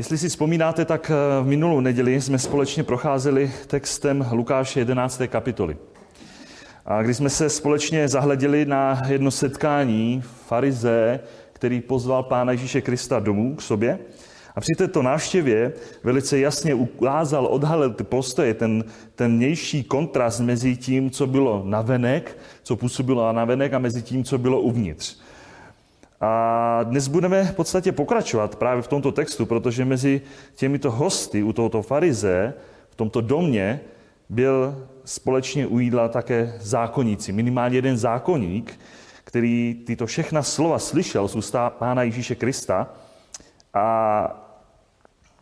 Jestli si vzpomínáte, tak v minulou neděli jsme společně procházeli textem Lukáše 11. kapitoly. A když jsme se společně zahleděli na jedno setkání farize, který pozval Pána Ježíše Krista domů k sobě, a při této návštěvě velice jasně ukázal, odhalil ty postoje, ten, ten nější kontrast mezi tím, co bylo navenek, co působilo navenek a mezi tím, co bylo uvnitř. A dnes budeme v podstatě pokračovat právě v tomto textu, protože mezi těmito hosty u tohoto farize v tomto domě byl společně u jídla také zákonníci. Minimálně jeden zákonník, který tyto všechna slova slyšel z ústa Pána Ježíše Krista a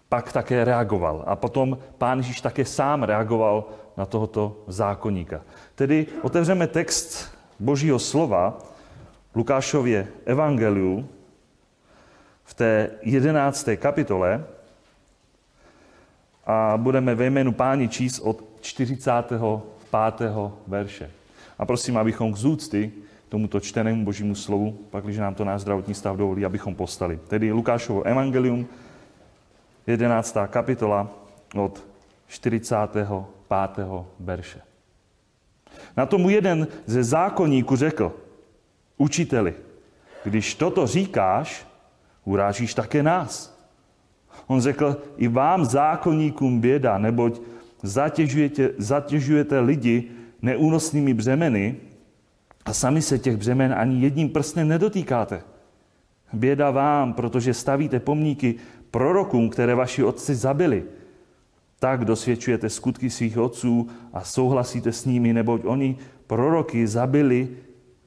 pak také reagoval. A potom Pán Ježíš také sám reagoval na tohoto zákonníka. Tedy otevřeme text Božího slova, Lukášově evangeliu, v té jedenácté kapitole a budeme ve jménu páni číst od 45. verše. A prosím, abychom z úcty tomuto čtenému božímu slovu, pak, když nám to náš zdravotní stav dovolí, abychom postali. Tedy Lukášovo evangelium, 11. kapitola od 45. verše. Na tomu jeden ze zákonníků řekl, učiteli, když toto říkáš, urážíš také nás. On řekl, i vám zákonníkům běda, neboť zatěžujete, zatěžujete lidi neúnosnými břemeny a sami se těch břemen ani jedním prstem nedotýkáte. Běda vám, protože stavíte pomníky prorokům, které vaši otci zabili. Tak dosvědčujete skutky svých otců a souhlasíte s nimi, neboť oni proroky zabili,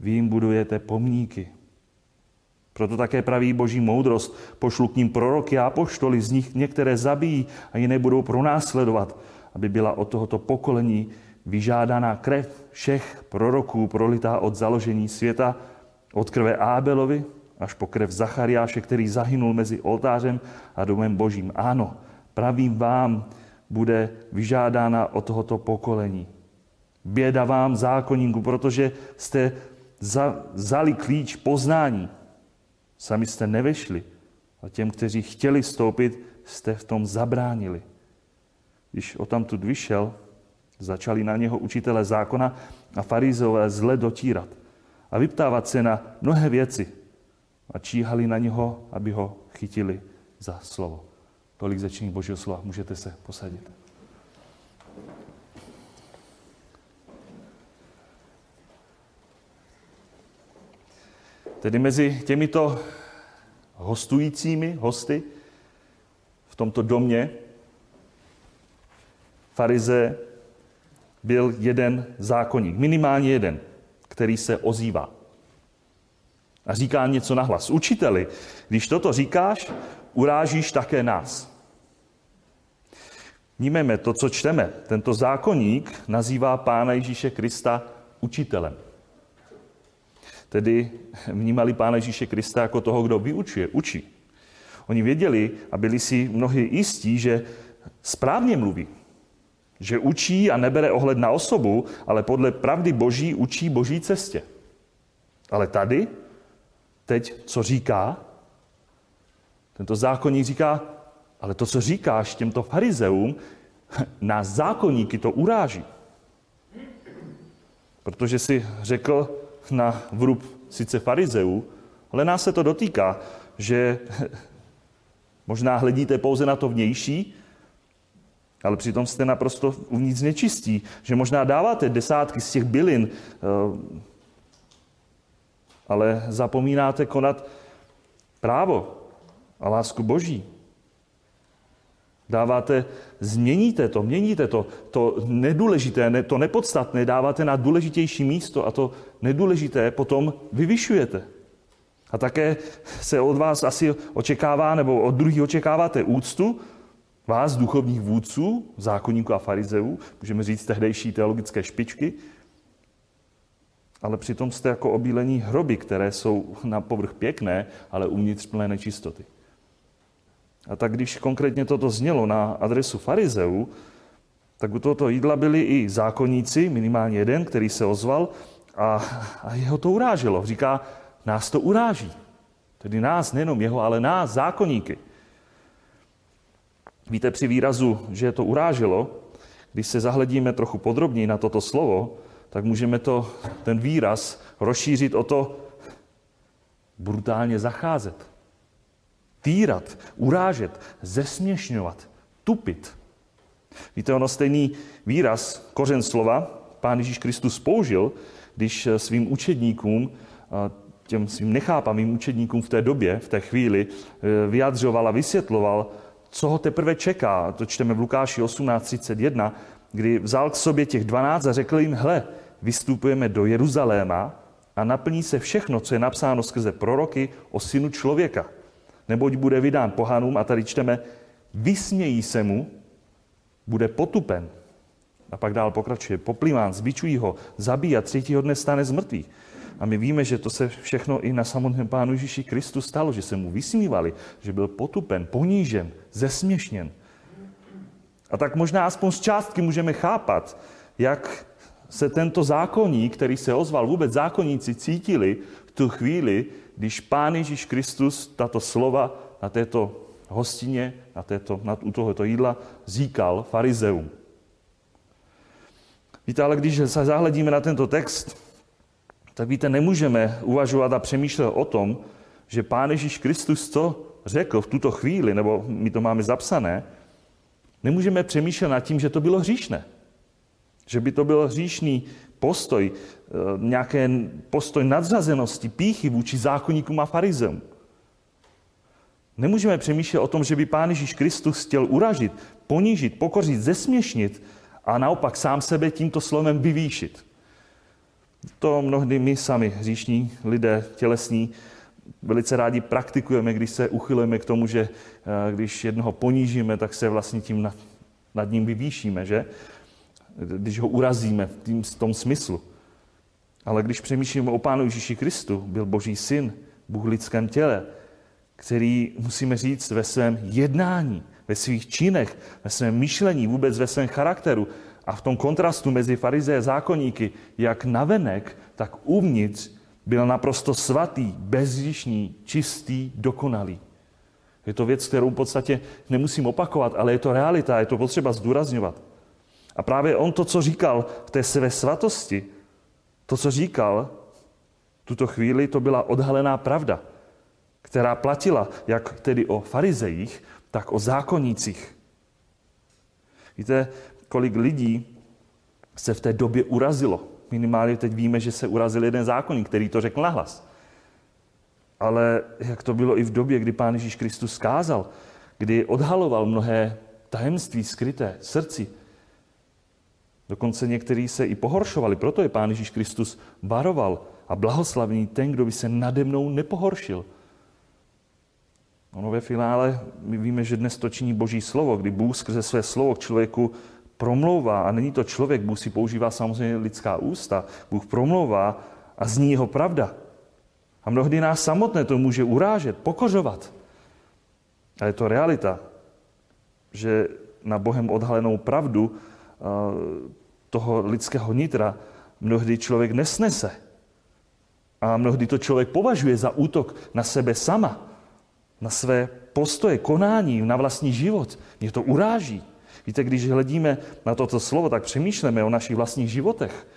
vy jim budujete pomníky. Proto také praví boží moudrost, pošlu k ním proroky a poštoly, z nich některé zabijí a jiné budou pronásledovat, aby byla od tohoto pokolení vyžádaná krev všech proroků prolitá od založení světa, od krve Ábelovi až po krev Zachariáše, který zahynul mezi oltářem a domem božím. Ano, pravím vám, bude vyžádána od tohoto pokolení. Běda vám, zákonníku, protože jste vzali klíč poznání. Sami jste nevešli. A těm, kteří chtěli stoupit, jste v tom zabránili. Když o tamtud vyšel, začali na něho učitele zákona a farizové zle dotírat a vyptávat se na mnohé věci a číhali na něho, aby ho chytili za slovo. Tolik začíní Božího slova. Můžete se posadit. Tedy mezi těmito hostujícími hosty v tomto domě farize byl jeden zákonník, minimálně jeden, který se ozývá. A říká něco nahlas. Učiteli, když toto říkáš, urážíš také nás. Vnímeme to, co čteme. Tento zákonník nazývá Pána Ježíše Krista učitelem. Tedy vnímali Pána Ježíše Krista jako toho, kdo vyučuje, učí. Oni věděli a byli si mnohdy jistí, že správně mluví, že učí a nebere ohled na osobu, ale podle pravdy Boží učí Boží cestě. Ale tady, teď, co říká, tento zákonník říká, ale to, co říkáš těmto farizeům, nás zákonníky to uráží. Protože si řekl, na vrub sice farizeů, ale nás se to dotýká, že možná hledíte pouze na to vnější, ale přitom jste naprosto uvnitř nečistí, že možná dáváte desátky z těch bylin, eh, ale zapomínáte konat právo a lásku Boží. Dáváte, změníte to, měníte to, to nedůležité, to nepodstatné dáváte na důležitější místo a to nedůležité potom vyvyšujete. A také se od vás asi očekává, nebo od druhých očekáváte úctu, vás, duchovních vůdců, zákonníků a farizeů, můžeme říct tehdejší teologické špičky, ale přitom jste jako obílení hroby, které jsou na povrch pěkné, ale uvnitř plné nečistoty. A tak když konkrétně toto znělo na adresu farizeů, tak u tohoto jídla byli i zákonníci, minimálně jeden, který se ozval a, a jeho to uráželo. Říká, nás to uráží. Tedy nás, nejenom jeho, ale nás, zákonníky. Víte, při výrazu, že je to uráželo, když se zahledíme trochu podrobněji na toto slovo, tak můžeme to, ten výraz rozšířit o to brutálně zacházet. Týrat, urážet, zesměšňovat, tupit. Víte, ono stejný výraz, kořen slova, pán Ježíš Kristus použil, když svým učedníkům, těm svým nechápavým učedníkům v té době, v té chvíli, e, vyjadřoval a vysvětloval, co ho teprve čeká. To čteme v Lukáši 18.31, kdy vzal k sobě těch 12 a řekl jim, hle, vystupujeme do Jeruzaléma a naplní se všechno, co je napsáno skrze proroky o synu člověka. Neboť bude vydán pohanům a tady čteme, vysmějí se mu, bude potupen. A pak dál pokračuje, popliván, zbičují ho, zabíjí a třetího dne stane z mrtvých. A my víme, že to se všechno i na samotném Pánu Ježíši Kristu stalo, že se mu vysmívali, že byl potupen, ponížen, zesměšněn. A tak možná aspoň z částky můžeme chápat, jak se tento zákonník, který se ozval, vůbec zákonníci cítili v tu chvíli, když Pán Ježíš Kristus tato slova na této hostině, na této, na, u tohoto jídla říkal farizeum. Víte, ale když se zahledíme na tento text, tak víte, nemůžeme uvažovat a přemýšlet o tom, že Pán Ježíš Kristus to řekl v tuto chvíli, nebo my to máme zapsané, nemůžeme přemýšlet nad tím, že to bylo hříšné. Že by to byl hříšný postoj, eh, nějaké postoj nadřazenosti, píchy vůči zákonníkům a farizeům. Nemůžeme přemýšlet o tom, že by Pán Ježíš Kristus chtěl uražit, ponížit, pokořit, zesměšnit a naopak sám sebe tímto slovem vyvýšit. To mnohdy my sami, hříšní lidé, tělesní, velice rádi praktikujeme, když se uchylujeme k tomu, že eh, když jednoho ponížíme, tak se vlastně tím nad, nad ním vyvýšíme, že? Když ho urazíme v, v tom smyslu. Ale když přemýšlíme o Pánu Ježíši Kristu, byl Boží syn, Bůh v lidském těle, který, musíme říct, ve svém jednání, ve svých činech, ve svém myšlení, vůbec ve svém charakteru a v tom kontrastu mezi farizeje a zákonníky, jak navenek, tak uvnitř byl naprosto svatý, bezříšný, čistý, dokonalý. Je to věc, kterou v podstatě nemusím opakovat, ale je to realita, je to potřeba zdůrazňovat. A právě on to, co říkal v té své svatosti, to, co říkal, tuto chvíli to byla odhalená pravda, která platila jak tedy o farizejích, tak o zákonnících. Víte, kolik lidí se v té době urazilo. Minimálně teď víme, že se urazil jeden zákonník, který to řekl nahlas. Ale jak to bylo i v době, kdy Pán Ježíš Kristus skázal, kdy odhaloval mnohé tajemství skryté srdci. Dokonce někteří se i pohoršovali, proto je Pán Ježíš Kristus varoval a blahoslavný ten, kdo by se nade mnou nepohoršil. Ono ve finále my víme, že dnes to činí Boží slovo, kdy Bůh skrze své slovo k člověku promlouvá, a není to člověk, Bůh si používá samozřejmě lidská ústa, Bůh promlouvá a zní jeho pravda. A mnohdy nás samotné to může urážet, pokořovat. A je to realita, že na Bohem odhalenou pravdu toho lidského nitra mnohdy člověk nesnese. A mnohdy to člověk považuje za útok na sebe sama, na své postoje, konání, na vlastní život. Mě to uráží. Víte, když hledíme na toto slovo, tak přemýšlíme o našich vlastních životech.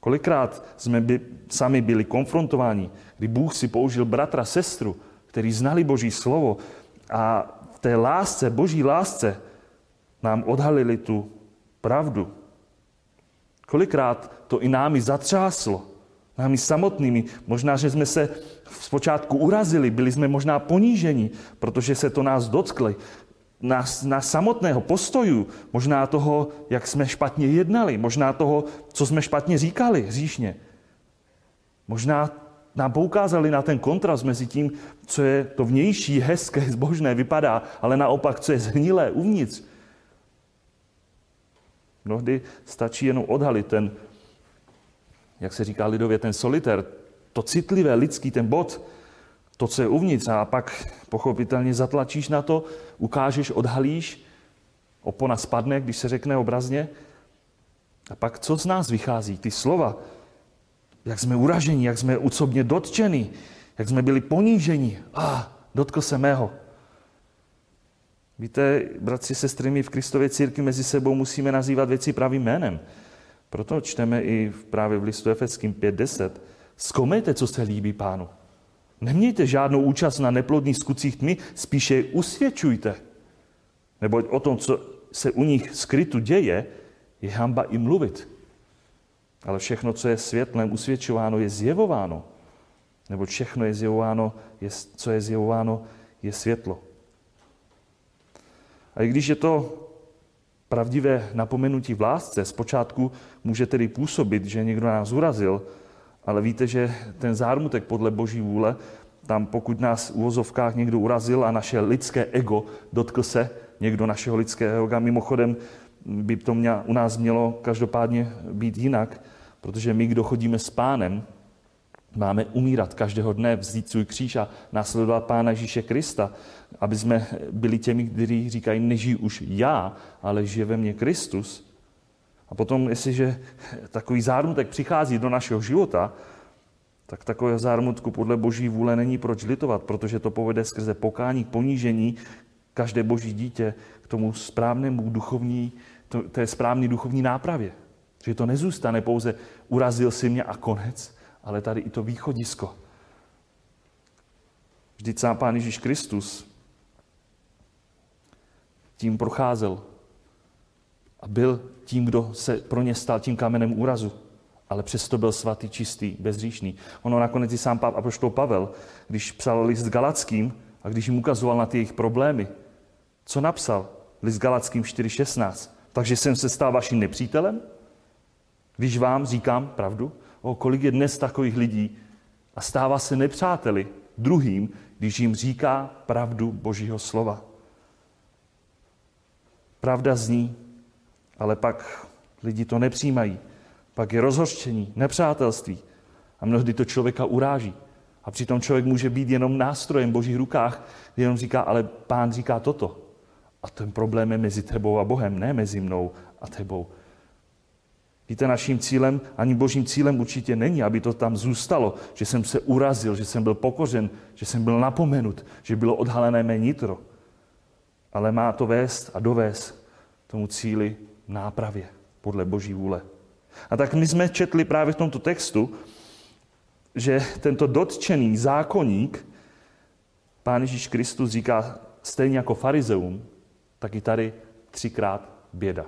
Kolikrát jsme by, sami byli konfrontováni, kdy Bůh si použil bratra, sestru, který znali Boží slovo a v té lásce, Boží lásce, nám odhalili tu pravdu. Kolikrát to i námi zatřáslo, námi samotnými. Možná, že jsme se zpočátku urazili, byli jsme možná poníženi, protože se to nás dotkli na, na samotného postoju, možná toho, jak jsme špatně jednali, možná toho, co jsme špatně říkali hříšně. Možná nám poukázali na ten kontrast mezi tím, co je to vnější, hezké, zbožné, vypadá, ale naopak, co je zhnilé uvnitř. Mnohdy stačí jenom odhalit ten, jak se říká lidově, ten solitér, to citlivé lidský, ten bod, to, co je uvnitř a pak pochopitelně zatlačíš na to, ukážeš, odhalíš, opona spadne, když se řekne obrazně. A pak co z nás vychází? Ty slova. Jak jsme uraženi, jak jsme úcobně dotčeni, jak jsme byli poníženi. A, dotkl se mého. Víte, bratři, sestry, my v Kristově církvi mezi sebou musíme nazývat věci pravým jménem. Proto čteme i právě v listu Efeským 5.10. Zkoumejte, co se líbí pánu. Nemějte žádnou účast na neplodných skutcích tmy, spíše je usvědčujte. Neboť o tom, co se u nich skrytu děje, je hamba i mluvit. Ale všechno, co je světlem usvědčováno, je zjevováno. Nebo všechno je zjevováno, je, co je zjevováno, je světlo. A i když je to pravdivé napomenutí v lásce, zpočátku může tedy působit, že někdo nás urazil, ale víte, že ten zármutek podle Boží vůle, tam pokud nás v úvozovkách někdo urazil a naše lidské ego dotkl se někdo našeho lidského ega, mimochodem by to mě, u nás mělo každopádně být jinak, protože my, kdo chodíme s pánem, máme umírat každého dne, vzít svůj kříž a následovat Pána Ježíše Krista, aby jsme byli těmi, kteří říkají, nežijí už já, ale žije ve mně Kristus. A potom, jestliže takový zármutek přichází do našeho života, tak takového zármutku podle boží vůle není proč litovat, protože to povede skrze pokání ponížení každé boží dítě k tomu správnému duchovní, té správné duchovní nápravě. Že to nezůstane pouze urazil si mě a konec, ale tady i to východisko. Vždyť sám Pán Ježíš Kristus tím procházel a byl tím, kdo se pro ně stal tím kamenem úrazu. Ale přesto byl svatý, čistý, bezříšný. Ono nakonec i sám apoštol Pavel, když psal list Galackým a když jim ukazoval na ty jejich problémy, co napsal? List Galackým 4.16. Takže jsem se stal vaším nepřítelem? Když vám říkám pravdu? O, kolik je dnes takových lidí a stává se nepřáteli druhým, když jim říká pravdu Božího slova. Pravda zní, ale pak lidi to nepřijímají. Pak je rozhořčení, nepřátelství a mnohdy to člověka uráží. A přitom člověk může být jenom nástrojem v božích rukách, kdy jenom říká, ale pán říká toto. A ten problém je mezi tebou a Bohem, ne mezi mnou a tebou. Víte, naším cílem, ani božím cílem určitě není, aby to tam zůstalo, že jsem se urazil, že jsem byl pokořen, že jsem byl napomenut, že bylo odhalené mé nitro. Ale má to vést a dovést tomu cíli nápravě podle boží vůle. A tak my jsme četli právě v tomto textu, že tento dotčený zákonník, Pán Ježíš Kristus říká stejně jako farizeum, tak i tady třikrát běda.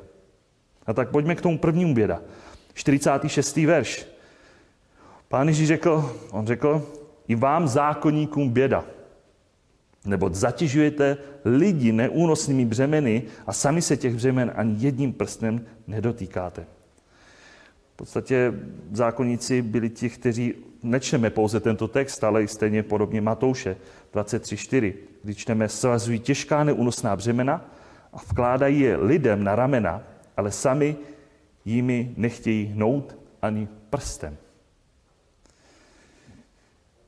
A tak pojďme k tomu prvnímu běda. 46. verš. Pán Ježíš řekl, on řekl, i vám zákonníkům běda, nebo zatěžujete lidi neúnosnými břemeny a sami se těch břemen ani jedním prstem nedotýkáte. V podstatě zákonníci byli ti, kteří nečteme pouze tento text, ale i stejně podobně Matouše 23.4, kdy čteme, svazují těžká neúnosná břemena a vkládají je lidem na ramena, ale sami jimi nechtějí hnout ani prstem.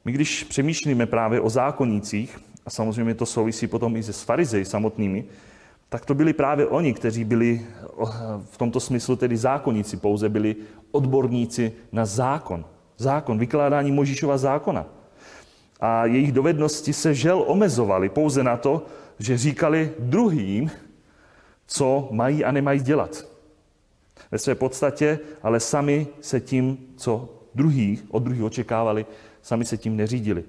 My když přemýšlíme právě o zákonnících, a samozřejmě to souvisí potom i se farizej samotnými, tak to byli právě oni, kteří byli v tomto smyslu tedy zákonníci, pouze byli odborníci na zákon. Zákon, vykládání Možíšova zákona. A jejich dovednosti se žel omezovaly pouze na to, že říkali druhým, co mají a nemají dělat. Ve své podstatě, ale sami se tím, co druhých, od druhých očekávali, sami se tím neřídili.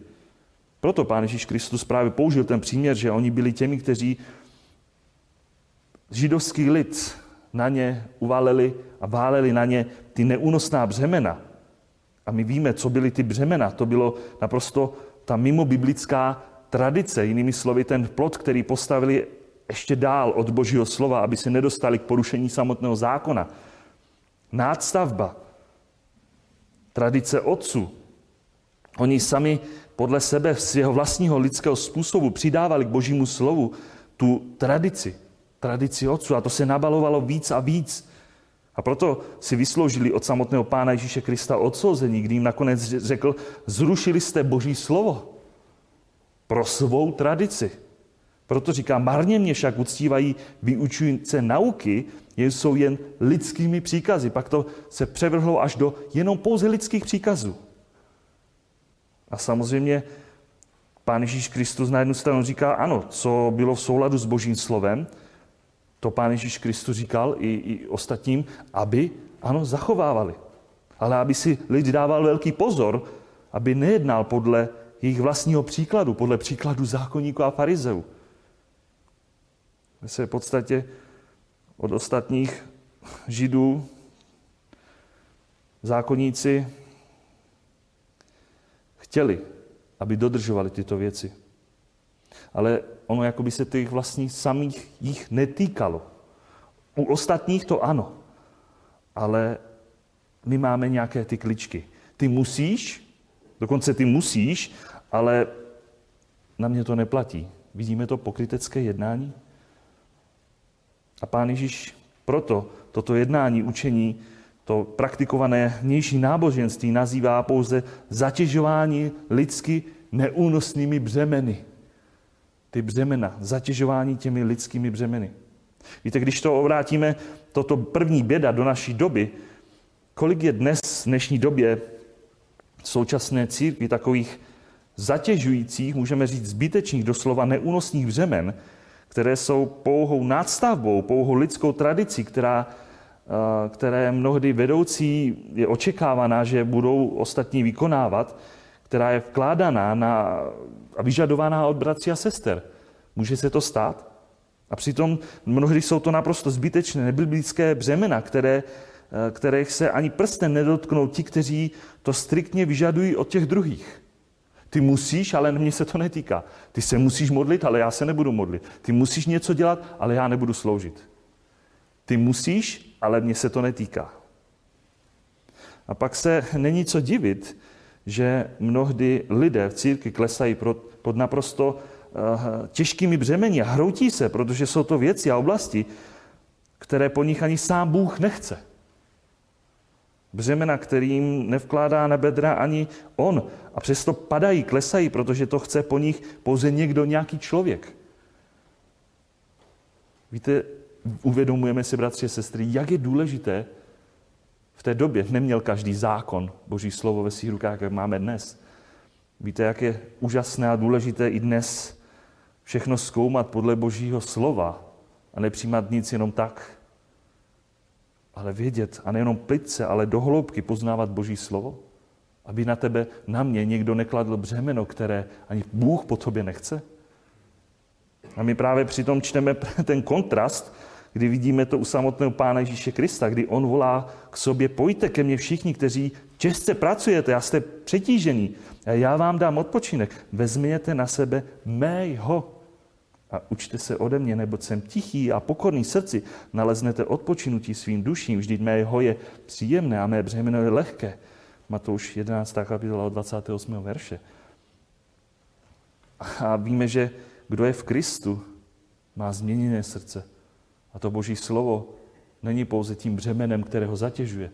Proto Pán Ježíš Kristus právě použil ten příměr, že oni byli těmi, kteří židovský lid na ně uvalili a váleli na ně ty neúnosná břemena. A my víme, co byly ty břemena. To bylo naprosto ta mimo biblická tradice, jinými slovy ten plot, který postavili ještě dál od božího slova, aby se nedostali k porušení samotného zákona. Nádstavba, tradice otců. Oni sami podle sebe jeho vlastního lidského způsobu přidávali k božímu slovu tu tradici, tradici otců a to se nabalovalo víc a víc. A proto si vysloužili od samotného Pána Ježíše Krista odsouzení, kdy jim nakonec řekl, zrušili jste boží slovo pro svou tradici. Proto říká, marně mě však uctívají vyučující nauky, jen jsou jen lidskými příkazy. Pak to se převrhlo až do jenom pouze lidských příkazů. A samozřejmě Pán Ježíš Kristus na jednu stranu říká, ano, co bylo v souladu s božím slovem, to Pán Ježíš Kristus říkal i, i ostatním, aby, ano, zachovávali. Ale aby si lidi dával velký pozor, aby nejednal podle jejich vlastního příkladu, podle příkladu zákonníků a farizeů. Se v podstatě od ostatních židů zákonníci chtěli, aby dodržovali tyto věci. Ale ono jako by se těch vlastních samých jich netýkalo. U ostatních to ano. Ale my máme nějaké ty kličky. Ty musíš, dokonce ty musíš, ale na mě to neplatí. Vidíme to pokrytecké jednání? A pán Ježíš proto toto jednání, učení, to praktikované vnější náboženství nazývá pouze zatěžování lidsky neúnosnými břemeny. Ty břemena, zatěžování těmi lidskými břemeny. Víte, když to obrátíme, toto první běda do naší doby, kolik je dnes v dnešní době současné církvy takových zatěžujících, můžeme říct zbytečných, doslova neúnosných břemen, které jsou pouhou nadstavbou, pouhou lidskou tradicí, která, eh, které mnohdy vedoucí je očekávaná, že budou ostatní vykonávat, která je vkládaná na, a vyžadovaná od bratří a sester. Může se to stát? A přitom mnohdy jsou to naprosto zbytečné, nebiblické břemena, které, eh, kterých se ani prstem nedotknou ti, kteří to striktně vyžadují od těch druhých. Ty musíš, ale mě se to netýká. Ty se musíš modlit, ale já se nebudu modlit. Ty musíš něco dělat, ale já nebudu sloužit. Ty musíš, ale mě se to netýká. A pak se není co divit, že mnohdy lidé v církvi klesají pod naprosto eh, těžkými břemeni a hroutí se, protože jsou to věci a oblasti, které po nich ani sám Bůh nechce. Břemena, kterým nevkládá na bedra ani on. A přesto padají, klesají, protože to chce po nich pouze někdo, nějaký člověk. Víte, uvědomujeme si, bratři a sestry, jak je důležité, v té době neměl každý zákon, boží slovo ve svých rukách, jak máme dnes. Víte, jak je úžasné a důležité i dnes všechno zkoumat podle božího slova a nepřijímat nic jenom tak, ale vědět a nejenom plitce, ale dohloubky poznávat Boží slovo? Aby na tebe, na mě někdo nekladl břemeno, které ani Bůh po tobě nechce? A my právě přitom čteme ten kontrast, kdy vidíme to u samotného Pána Ježíše Krista, kdy on volá k sobě, pojďte ke mně všichni, kteří těžce pracujete a jste přetížení. A já vám dám odpočinek. Vezměte na sebe mého a učte se ode mě, neboť jsem tichý a pokorný srdci, naleznete odpočinutí svým duším, vždyť mého je příjemné a mé břemeno je lehké. Matouš 11. kapitola od 28. verše. A víme, že kdo je v Kristu, má změněné srdce. A to Boží slovo není pouze tím břemenem, které ho zatěžuje,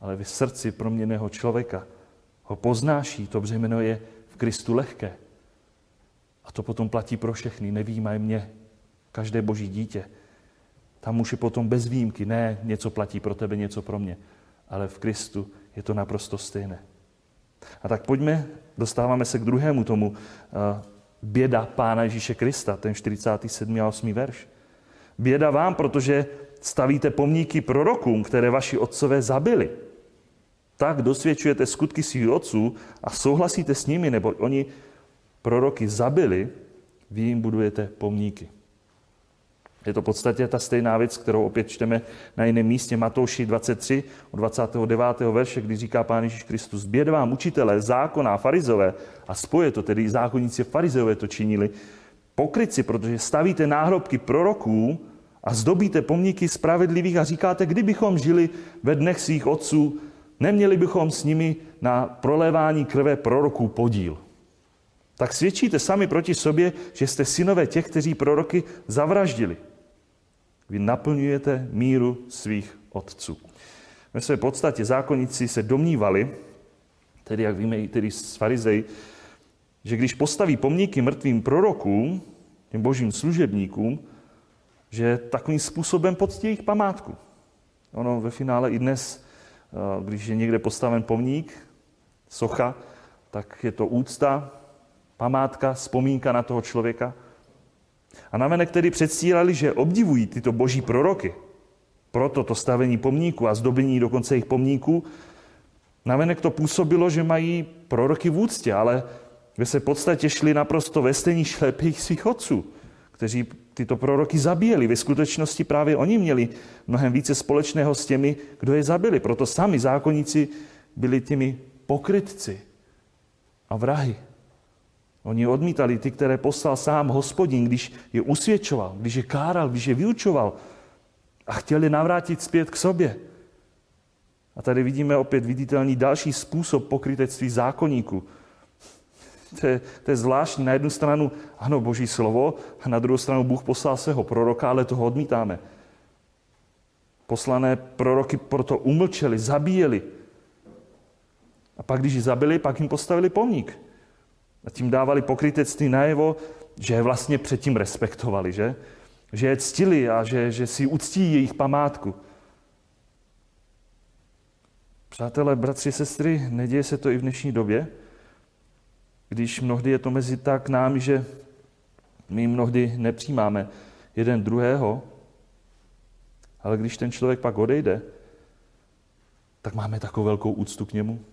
ale v srdci proměného člověka ho poznáší. To břemeno je v Kristu lehké. A to potom platí pro všechny, nevýjímaj mě, každé boží dítě. Tam už je potom bez výjimky, ne něco platí pro tebe, něco pro mě, ale v Kristu je to naprosto stejné. A tak pojďme, dostáváme se k druhému tomu uh, běda Pána Ježíše Krista, ten 47. a 8. verš. Běda vám, protože stavíte pomníky prorokům, které vaši otcové zabili. Tak dosvědčujete skutky svých otců a souhlasíte s nimi, nebo oni proroky zabili, vy jim budujete pomníky. Je to v podstatě ta stejná věc, kterou opět čteme na jiném místě, Matouši 23, od 29. verše, kdy říká Pán Ježíš Kristus, běd vám učitelé, zákona, farizové, a spoje to, tedy zákonníci farizové to činili, pokryci, protože stavíte náhrobky proroků a zdobíte pomníky spravedlivých a říkáte, kdybychom žili ve dnech svých otců, neměli bychom s nimi na prolévání krve proroků podíl tak svědčíte sami proti sobě, že jste synové těch, kteří proroky zavraždili. Vy naplňujete míru svých otců. Ve své podstatě zákonníci se domnívali, tedy jak víme i tedy z farizej, že když postaví pomníky mrtvým prorokům, těm božím služebníkům, že takovým způsobem poctí jejich památku. Ono ve finále i dnes, když je někde postaven pomník, socha, tak je to úcta památka, vzpomínka na toho člověka. A navenek tedy předstírali, že obdivují tyto boží proroky. Proto to stavení pomníku a zdobení dokonce jejich pomníků. Navenek to působilo, že mají proroky v úctě, ale ve se podstatě šli naprosto ve stejní šlepých svých otců, kteří tyto proroky zabíjeli. Ve skutečnosti právě oni měli mnohem více společného s těmi, kdo je zabili. Proto sami zákonníci byli těmi pokrytci a vrahy. Oni odmítali ty, které poslal sám hospodin, když je usvědčoval, když je káral, když je vyučoval a chtěli navrátit zpět k sobě. A tady vidíme opět viditelný další způsob pokrytectví zákonníků. To je, to je zvláštní. Na jednu stranu, ano, boží slovo, a na druhou stranu Bůh poslal svého proroka, ale toho odmítáme. Poslané proroky proto umlčeli, zabíjeli. A pak, když ji zabili, pak jim postavili pomník. A tím dávali pokrytectví najevo, že je vlastně předtím respektovali, že? Že je ctili a že, že si uctí jejich památku. Přátelé, bratři, sestry, neděje se to i v dnešní době, když mnohdy je to mezi tak námi, že my mnohdy nepřijímáme jeden druhého, ale když ten člověk pak odejde, tak máme takovou velkou úctu k němu.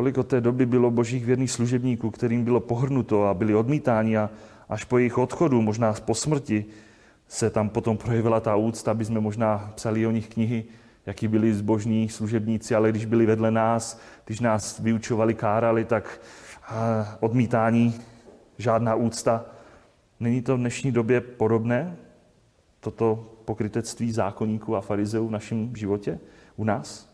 Kolik od té doby bylo božích věrných služebníků, kterým bylo pohrnuto a byli odmítáni a až po jejich odchodu, možná po smrti, se tam potom projevila ta úcta, aby jsme možná psali o nich knihy, jaký byli zbožní služebníci, ale když byli vedle nás, když nás vyučovali, kárali, tak odmítání, žádná úcta. Není to v dnešní době podobné, toto pokrytectví zákonníků a farizeů v našem životě u nás?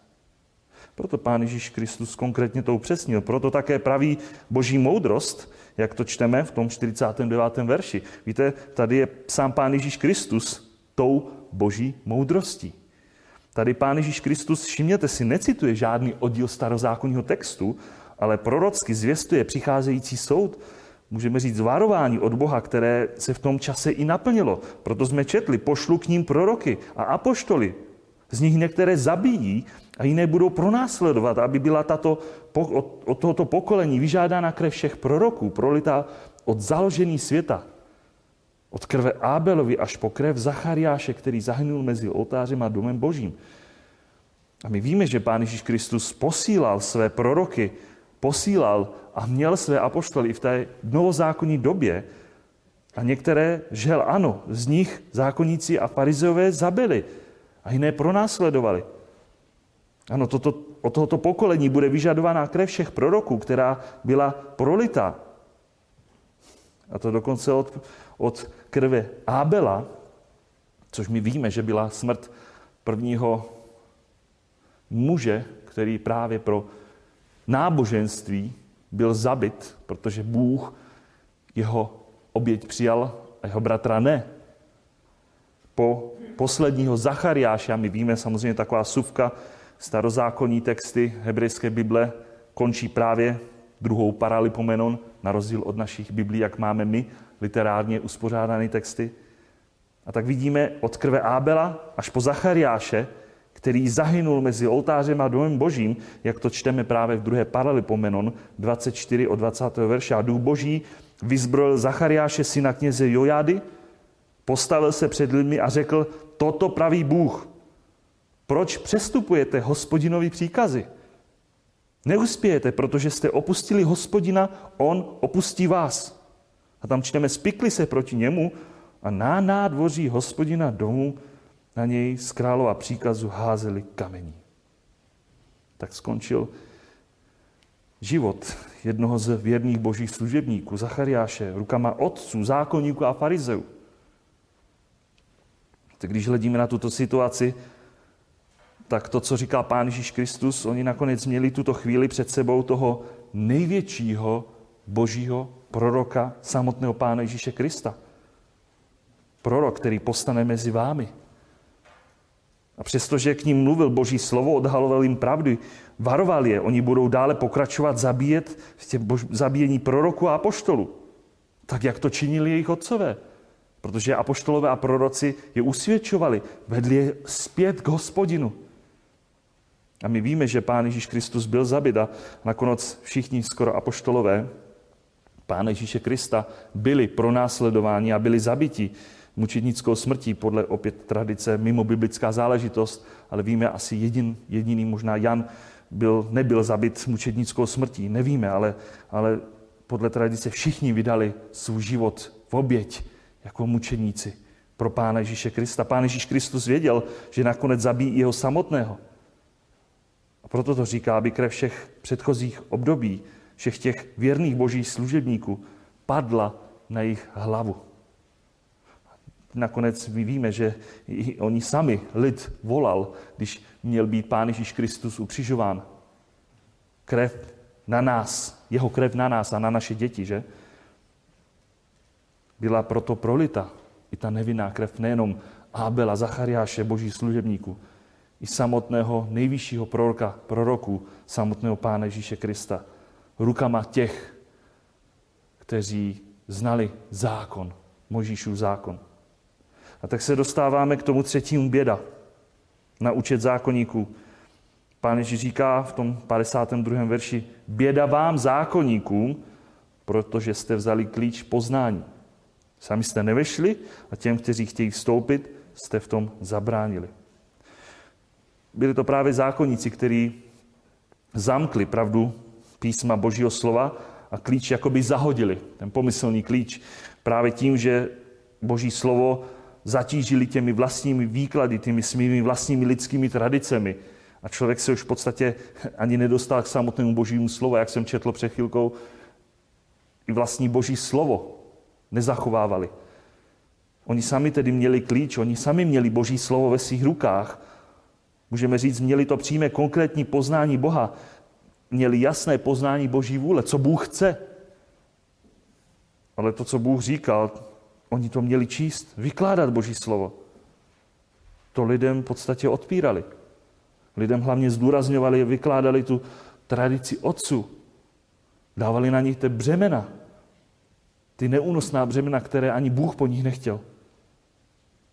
Proto Pán Ježíš Kristus konkrétně to upřesnil. Proto také praví boží moudrost, jak to čteme v tom 49. verši. Víte, tady je sám Pán Ježíš Kristus tou boží moudrostí. Tady Pán Ježíš Kristus, všimněte si, necituje žádný oddíl starozákonního textu, ale prorocky zvěstuje přicházející soud, můžeme říct zvarování od Boha, které se v tom čase i naplnilo. Proto jsme četli, pošlu k ním proroky a apoštoly. Z nich některé zabijí a jiné budou pronásledovat, aby byla tato, od tohoto pokolení vyžádána krev všech proroků, prolitá od založení světa. Od krve Ábelovi až po krev Zachariáše, který zahynul mezi oltářem a domem božím. A my víme, že Pán Ježíš Kristus posílal své proroky, posílal a měl své apoštoly v té novozákonní době. A některé, žel ano, z nich zákonníci a farizeové zabili a jiné pronásledovali. Ano, toto, od tohoto pokolení bude vyžadována krev všech proroků, která byla prolita. A to dokonce od, od krve Ábela, což my víme, že byla smrt prvního muže, který právě pro náboženství byl zabit, protože Bůh jeho oběť přijal a jeho bratra ne. Po posledního Zachariáše, a my víme samozřejmě taková suvka, starozákonní texty hebrejské Bible končí právě druhou paralipomenon, na rozdíl od našich Biblí, jak máme my, literárně uspořádané texty. A tak vidíme od krve Ábela až po Zachariáše, který zahynul mezi oltářem a domem božím, jak to čteme právě v druhé paralipomenon 24 od 20. verše. A duch boží vyzbrojil Zachariáše syna kněze Jojady, postavil se před lidmi a řekl, toto praví Bůh, proč přestupujete hospodinovi příkazy? Neuspějete, protože jste opustili hospodina, on opustí vás. A tam čteme, spikli se proti němu a na nádvoří hospodina domu na něj z králova příkazu házeli kamení. Tak skončil život jednoho z věrných božích služebníků, Zachariáše, rukama otců, zákonníků a farizeů. Tak když hledíme na tuto situaci, tak to, co říká Pán Ježíš Kristus, oni nakonec měli tuto chvíli před sebou toho největšího božího proroka, samotného Pána Ježíše Krista. Prorok, který postane mezi vámi. A přestože k ním mluvil Boží slovo, odhaloval jim pravdy, varoval je, oni budou dále pokračovat zabíjet v zabíjení proroku a apoštolu. Tak, jak to činili jejich otcové. Protože apoštolové a proroci je usvědčovali, vedli je zpět k hospodinu. A my víme, že Pán Ježíš Kristus byl zabit a nakonec všichni skoro apoštolové Pána Ježíše Krista byli pronásledováni a byli zabiti mučednickou smrtí, podle opět tradice mimo biblická záležitost, ale víme asi jedin, jediný, možná Jan byl, nebyl zabit mučednickou smrtí, nevíme, ale, ale podle tradice všichni vydali svůj život v oběť jako mučedníci pro Pána Ježíše Krista. Pán Ježíš Kristus věděl, že nakonec zabíjí jeho samotného. Proto to říká, aby krev všech předchozích období, všech těch věrných božích služebníků padla na jejich hlavu. Nakonec my víme, že i oni sami, lid, volal, když měl být Pán Ježíš Kristus ukřižován. Krev na nás, jeho krev na nás a na naše děti, že? Byla proto prolita i ta nevinná krev nejenom Abela, Zachariáše, boží služebníků, i samotného nejvyššího proroka, proroku, samotného Pána Ježíše Krista. Rukama těch, kteří znali zákon, Možíšův zákon. A tak se dostáváme k tomu třetímu běda, na účet zákonníků. Pán Ježíš říká v tom 52. verši, běda vám zákonníkům, protože jste vzali klíč poznání. Sami jste nevešli a těm, kteří chtějí vstoupit, jste v tom zabránili. Byli to právě zákonníci, kteří zamkli pravdu písma Božího slova a klíč jakoby zahodili, ten pomyslný klíč, právě tím, že Boží slovo zatížili těmi vlastními výklady, těmi svými vlastními lidskými tradicemi. A člověk se už v podstatě ani nedostal k samotnému božímu slovu, jak jsem četl před chvilkou, i vlastní boží slovo nezachovávali. Oni sami tedy měli klíč, oni sami měli boží slovo ve svých rukách. Můžeme říct, měli to přímé konkrétní poznání Boha, měli jasné poznání boží vůle, co Bůh chce. Ale to, co Bůh říkal, Oni to měli číst, vykládat Boží slovo. To lidem v podstatě odpírali. Lidem hlavně zdůrazňovali, vykládali tu tradici otců. Dávali na nich ty břemena. Ty neúnosná břemena, které ani Bůh po nich nechtěl.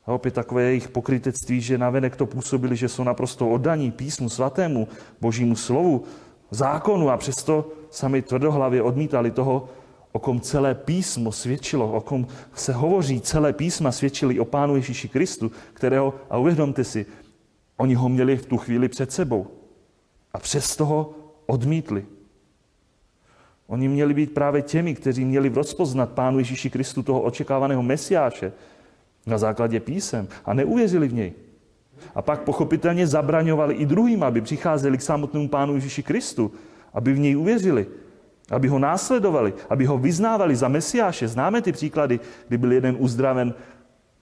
A opět takové jejich pokrytectví, že navenek to působili, že jsou naprosto oddaní písmu svatému, božímu slovu, zákonu a přesto sami tvrdohlavě odmítali toho, o kom celé písmo svědčilo, o kom se hovoří celé písma, svědčili o Pánu Ježíši Kristu, kterého, a uvědomte si, oni ho měli v tu chvíli před sebou. A přesto ho odmítli. Oni měli být právě těmi, kteří měli rozpoznat Pánu Ježíši Kristu, toho očekávaného Mesiáše, na základě písem a neuvěřili v něj. A pak pochopitelně zabraňovali i druhým, aby přicházeli k samotnému Pánu Ježíši Kristu, aby v něj uvěřili aby ho následovali, aby ho vyznávali za Mesiáše. Známe ty příklady, kdy byl jeden uzdraven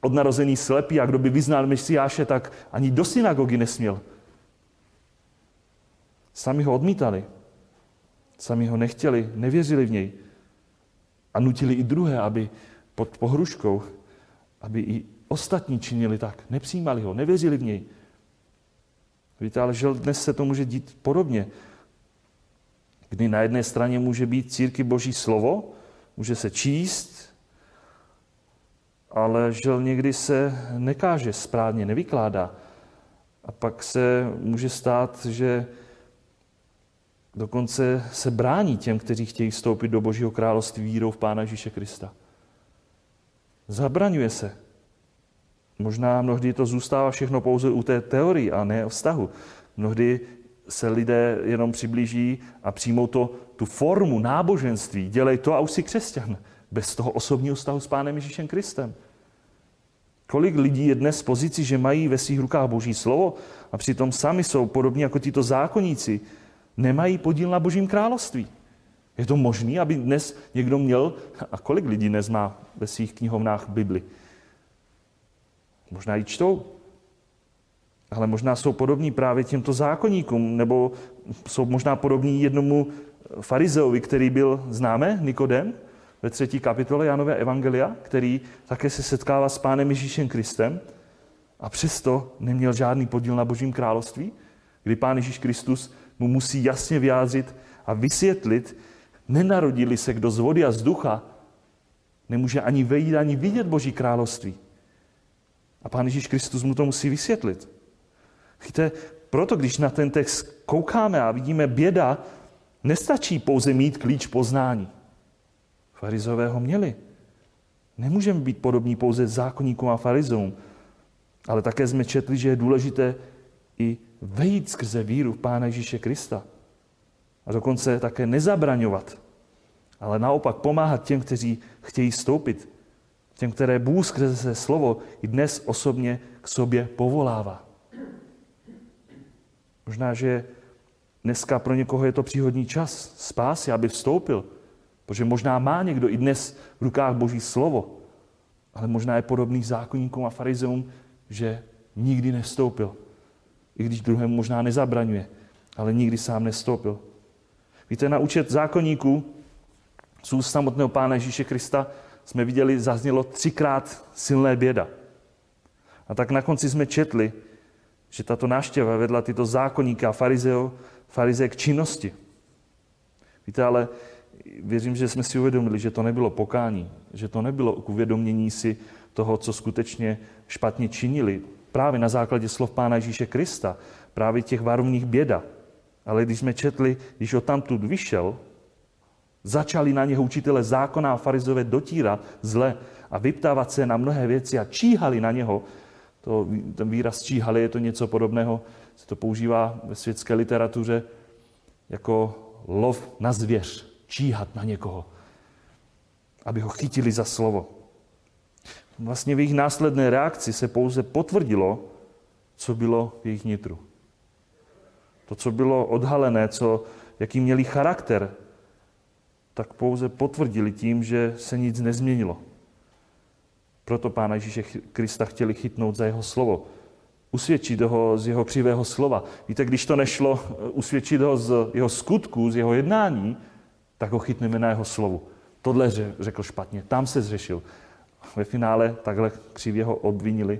od narození slepý a kdo by vyznal Mesiáše, tak ani do synagogy nesměl. Sami ho odmítali. Sami ho nechtěli, nevěřili v něj. A nutili i druhé, aby pod pohruškou, aby i ostatní činili tak. Nepřijímali ho, nevěřili v něj. Víte, ale že dnes se to může dít podobně kdy na jedné straně může být círky boží slovo, může se číst, ale žel někdy se nekáže správně, nevykládá. A pak se může stát, že dokonce se brání těm, kteří chtějí vstoupit do Božího království vírou v Pána Ježíše Krista. Zabraňuje se. Možná mnohdy to zůstává všechno pouze u té teorie a ne vztahu. Mnohdy se lidé jenom přiblíží a přijmou to, tu formu náboženství. Dělej to a už si křesťan. Bez toho osobního vztahu s Pánem Ježíšem Kristem. Kolik lidí je dnes v pozici, že mají ve svých rukách Boží slovo a přitom sami jsou podobně jako tyto zákonníci, nemají podíl na Božím království. Je to možné, aby dnes někdo měl, a kolik lidí dnes má ve svých knihovnách Bibli? Možná ji čtou, ale možná jsou podobní právě těmto zákonníkům, nebo jsou možná podobní jednomu farizeovi, který byl, známe, Nikodem, ve třetí kapitole Janové Evangelia, který také se setkává s Pánem Ježíšem Kristem a přesto neměl žádný podíl na Božím království, kdy Pán Ježíš Kristus mu musí jasně vyjádřit a vysvětlit, nenarodili se kdo z vody a z ducha, nemůže ani vejít, ani vidět Boží království. A Pán Ježíš Kristus mu to musí vysvětlit. Víte, proto, když na ten text koukáme a vidíme běda, nestačí pouze mít klíč poznání. Farizové ho měli. Nemůžeme být podobní pouze zákonníkům a farizům, ale také jsme četli, že je důležité i vejít skrze víru v Pána Ježíše Krista. A dokonce také nezabraňovat, ale naopak pomáhat těm, kteří chtějí stoupit. Těm, které Bůh skrze se slovo i dnes osobně k sobě povolává. Možná, že dneska pro někoho je to příhodný čas spásy, aby vstoupil. Protože možná má někdo i dnes v rukách Boží slovo, ale možná je podobný zákonníkům a farizeům, že nikdy nevstoupil. I když druhému možná nezabraňuje, ale nikdy sám nestoupil. Víte, na účet zákonníků z úst samotného Pána Ježíše Krista jsme viděli, zaznělo třikrát silné běda. A tak na konci jsme četli, že tato návštěva vedla tyto zákonníka a farizeo, farize k činnosti. Víte, ale věřím, že jsme si uvědomili, že to nebylo pokání, že to nebylo k uvědomění si toho, co skutečně špatně činili. Právě na základě slov Pána Ježíše Krista, právě těch varovných běda. Ale když jsme četli, když ho tamtud vyšel, začali na něho učitele zákona a farizové dotírat zle a vyptávat se na mnohé věci a číhali na něho. To, ten výraz číhali je to něco podobného, se to používá ve světské literatuře jako lov na zvěř, číhat na někoho, aby ho chytili za slovo. Vlastně v jejich následné reakci se pouze potvrdilo, co bylo v jejich nitru. To, co bylo odhalené, co, jaký měli charakter, tak pouze potvrdili tím, že se nic nezměnilo. Proto Pána Ježíše Krista chtěli chytnout za jeho slovo. Usvědčit ho z jeho křivého slova. Víte, když to nešlo eh, usvědčit ho z jeho skutků, z jeho jednání, tak ho chytneme na jeho slovu. Tohle řekl špatně, tam se zřešil. Ve finále takhle křivě ho obvinili,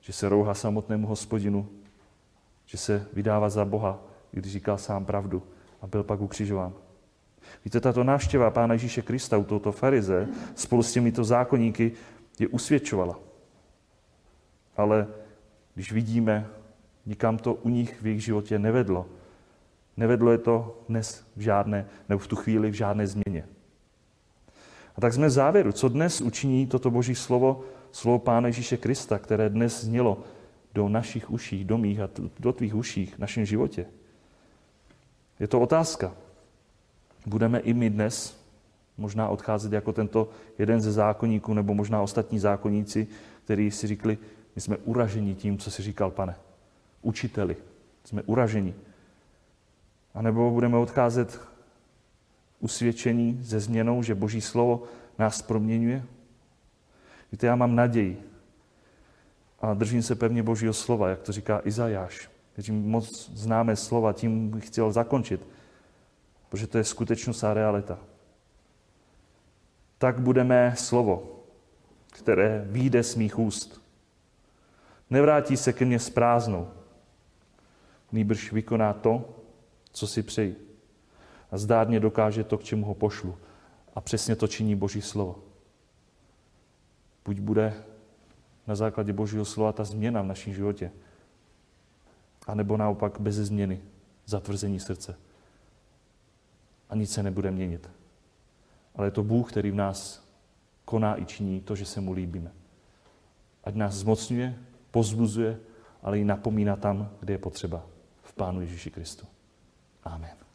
že se rouhá samotnému hospodinu, že se vydává za Boha, když říkal sám pravdu a byl pak ukřižován. Víte, tato návštěva Pána Ježíše Krista u tohoto farize spolu s těmito zákonníky je usvědčovala. Ale když vidíme, nikam to u nich v jejich životě nevedlo. Nevedlo je to dnes v žádné, nebo v tu chvíli v žádné změně. A tak jsme v závěru. Co dnes učiní toto Boží slovo, slovo Pána Ježíše Krista, které dnes znělo do našich uší, do mých a do tvých uších v našem životě? Je to otázka. Budeme i my dnes možná odcházet jako tento jeden ze zákonníků, nebo možná ostatní zákonníci, kteří si říkali, my jsme uraženi tím, co si říkal, pane. Učiteli. Jsme uraženi. A nebo budeme odcházet usvědčení ze změnou, že Boží slovo nás proměňuje? Víte, já mám naději a držím se pevně Božího slova, jak to říká Izajáš. Věřím, moc známe slova, tím bych chtěl zakončit, protože to je skutečnost a realita. Tak budeme slovo, které výjde z mých úst. Nevrátí se ke mně s prázdnou, nýbrž vykoná to, co si přeji. A zdárně dokáže to, k čemu ho pošlu. A přesně to činí Boží slovo. Buď bude na základě Božího slova ta změna v našem životě, a nebo naopak bez změny, zatvrzení srdce. A nic se nebude měnit. Ale je to Bůh, který v nás koná i činí to, že se mu líbíme. Ať nás zmocňuje, pozbuzuje, ale i napomíná tam, kde je potřeba. V Pánu Ježíši Kristu. Amen.